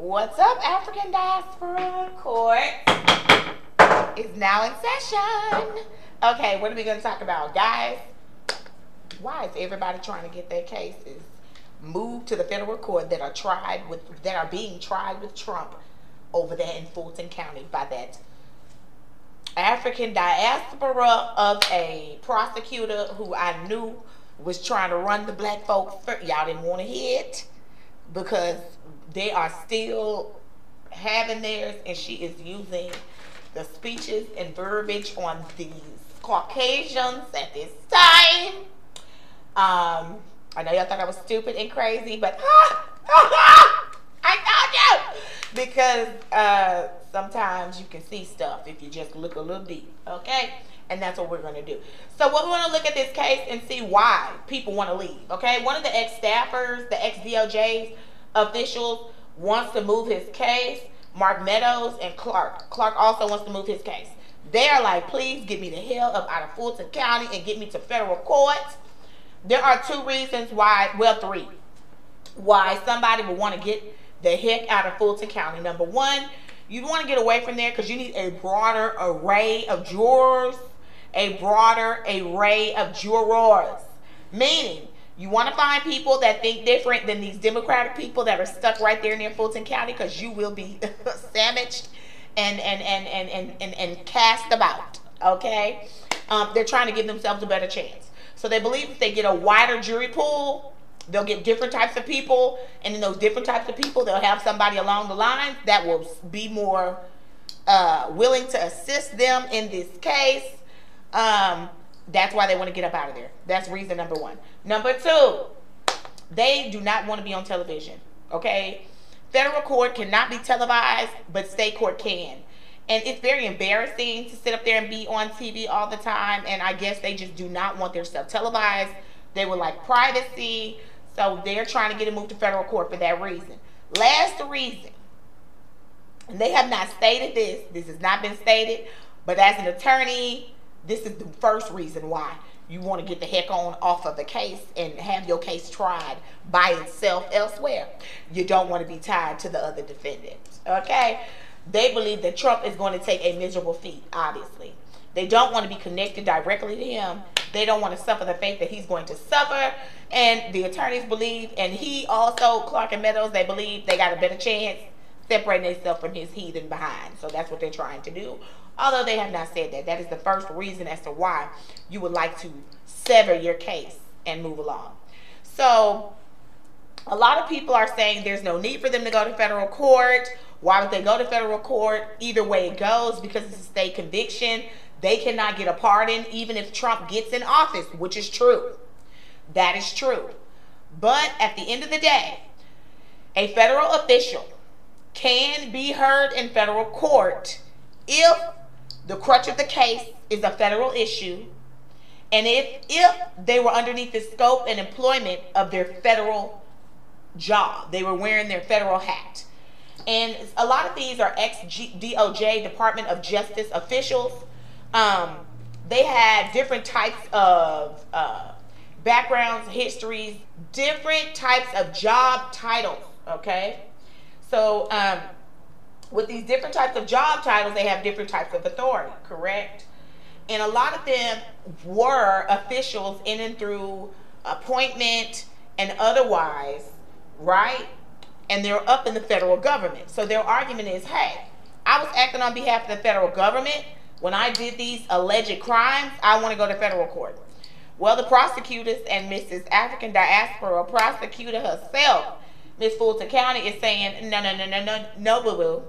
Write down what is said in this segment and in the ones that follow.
What's up, African Diaspora Court is now in session. Okay, what are we going to talk about, guys? Why is everybody trying to get their cases moved to the federal court that are tried with that are being tried with Trump over there in Fulton County by that African diaspora of a prosecutor who I knew was trying to run the black folks. Y'all didn't want to hear it because they are still having theirs, and she is using the speeches and verbiage on these Caucasians at this time. Um, I know y'all thought I was stupid and crazy, but I told you because uh, sometimes you can see stuff if you just look a little deep. Okay. And that's what we're going to do. So what we want to look at this case and see why people want to leave. Okay. One of the ex-staffers, the ex-DOJ officials wants to move his case. Mark Meadows and Clark. Clark also wants to move his case. They're like, please get me the hell up out of Fulton County and get me to federal court. There are two reasons why, well, three, why somebody would want to get the heck out of Fulton County. Number one, you want to get away from there because you need a broader array of jurors, a broader array of jurors. Meaning, you want to find people that think different than these Democratic people that are stuck right there near Fulton County because you will be sandwiched and, and, and, and, and, and, and cast about. Okay? Um, they're trying to give themselves a better chance. So they believe if they get a wider jury pool, They'll get different types of people, and in those different types of people, they'll have somebody along the line that will be more uh, willing to assist them in this case. Um, that's why they want to get up out of there. That's reason number one. Number two, they do not want to be on television. Okay, federal court cannot be televised, but state court can. And it's very embarrassing to sit up there and be on TV all the time. And I guess they just do not want their stuff televised. They would like privacy. So they're trying to get it moved to federal court for that reason. Last reason, and they have not stated this, this has not been stated, but as an attorney, this is the first reason why you want to get the heck on off of the case and have your case tried by itself elsewhere. You don't want to be tied to the other defendants. Okay? They believe that Trump is going to take a miserable feat, obviously. They don't want to be connected directly to him. They don't want to suffer the fate that he's going to suffer. And the attorneys believe, and he also, Clark and Meadows, they believe they got a better chance separating themselves from his heathen behind. So that's what they're trying to do. Although they have not said that. That is the first reason as to why you would like to sever your case and move along. So a lot of people are saying there's no need for them to go to federal court. Why would they go to federal court? Either way it goes, because it's a state conviction, they cannot get a pardon even if Trump gets in office, which is true. That is true. But at the end of the day, a federal official can be heard in federal court if the crutch of the case is a federal issue. And if if they were underneath the scope and employment of their federal job they were wearing their federal hat. And a lot of these are ex DOJ Department of Justice officials. Um, they had different types of uh, backgrounds, histories, different types of job titles. Okay, so um, with these different types of job titles, they have different types of authority. Correct, and a lot of them were officials in and through appointment and otherwise, right? And they're up in the federal government. So their argument is, hey, I was acting on behalf of the federal government when I did these alleged crimes, I want to go to federal court. Well, the prosecutors and Mrs. African Diaspora prosecutor herself, Miss Fulton County, is saying, no, no, no, no, no, no, boo boo.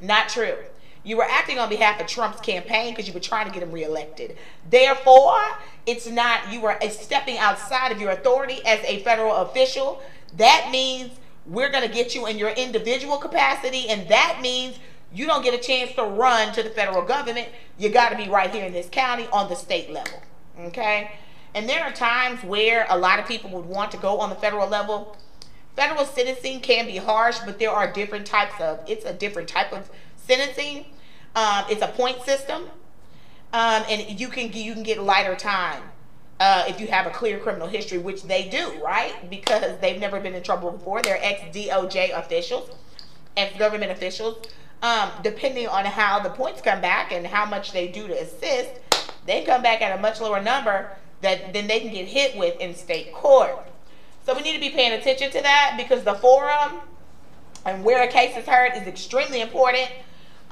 Not true. You were acting on behalf of Trump's campaign because you were trying to get him reelected. Therefore, it's not, you were stepping outside of your authority as a federal official. That means we're going to get you in your individual capacity, and that means you don't get a chance to run to the federal government. You got to be right here in this county on the state level. Okay? And there are times where a lot of people would want to go on the federal level. Federal sentencing can be harsh, but there are different types of, it's a different type of sentencing. Um, it's a point system. Um, and you can you can get lighter time uh, if you have a clear criminal history, which they do, right? Because they've never been in trouble before. They're ex DOJ officials as government officials, um, depending on how the points come back and how much they do to assist, they come back at a much lower number that then they can get hit with in state court. So we need to be paying attention to that because the forum and where a case is heard is extremely important.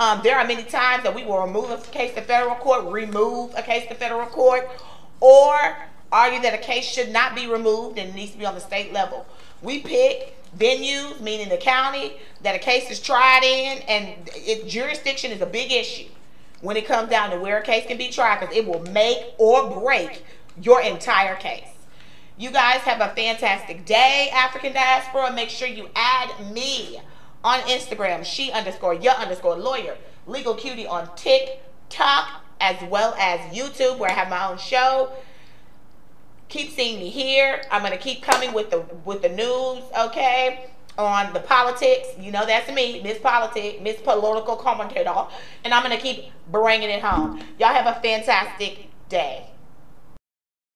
Um, there are many times that we will remove a case to federal court, remove a case to federal court, or argue that a case should not be removed and it needs to be on the state level. We pick venues, meaning the county, that a case is tried in, and it, jurisdiction is a big issue when it comes down to where a case can be tried because it will make or break your entire case. You guys have a fantastic day, African diaspora. Make sure you add me on Instagram, she underscore your underscore lawyer, legal cutie on TikTok, as well as YouTube, where I have my own show. Keep seeing me here. I'm gonna keep coming with the with the news, okay? On the politics, you know that's me, Miss Politics, Miss Political Commentator, and I'm gonna keep bringing it home. Y'all have a fantastic day.